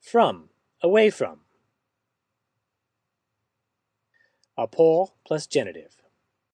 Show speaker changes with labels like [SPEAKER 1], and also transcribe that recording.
[SPEAKER 1] From, away from. A pole plus genitive.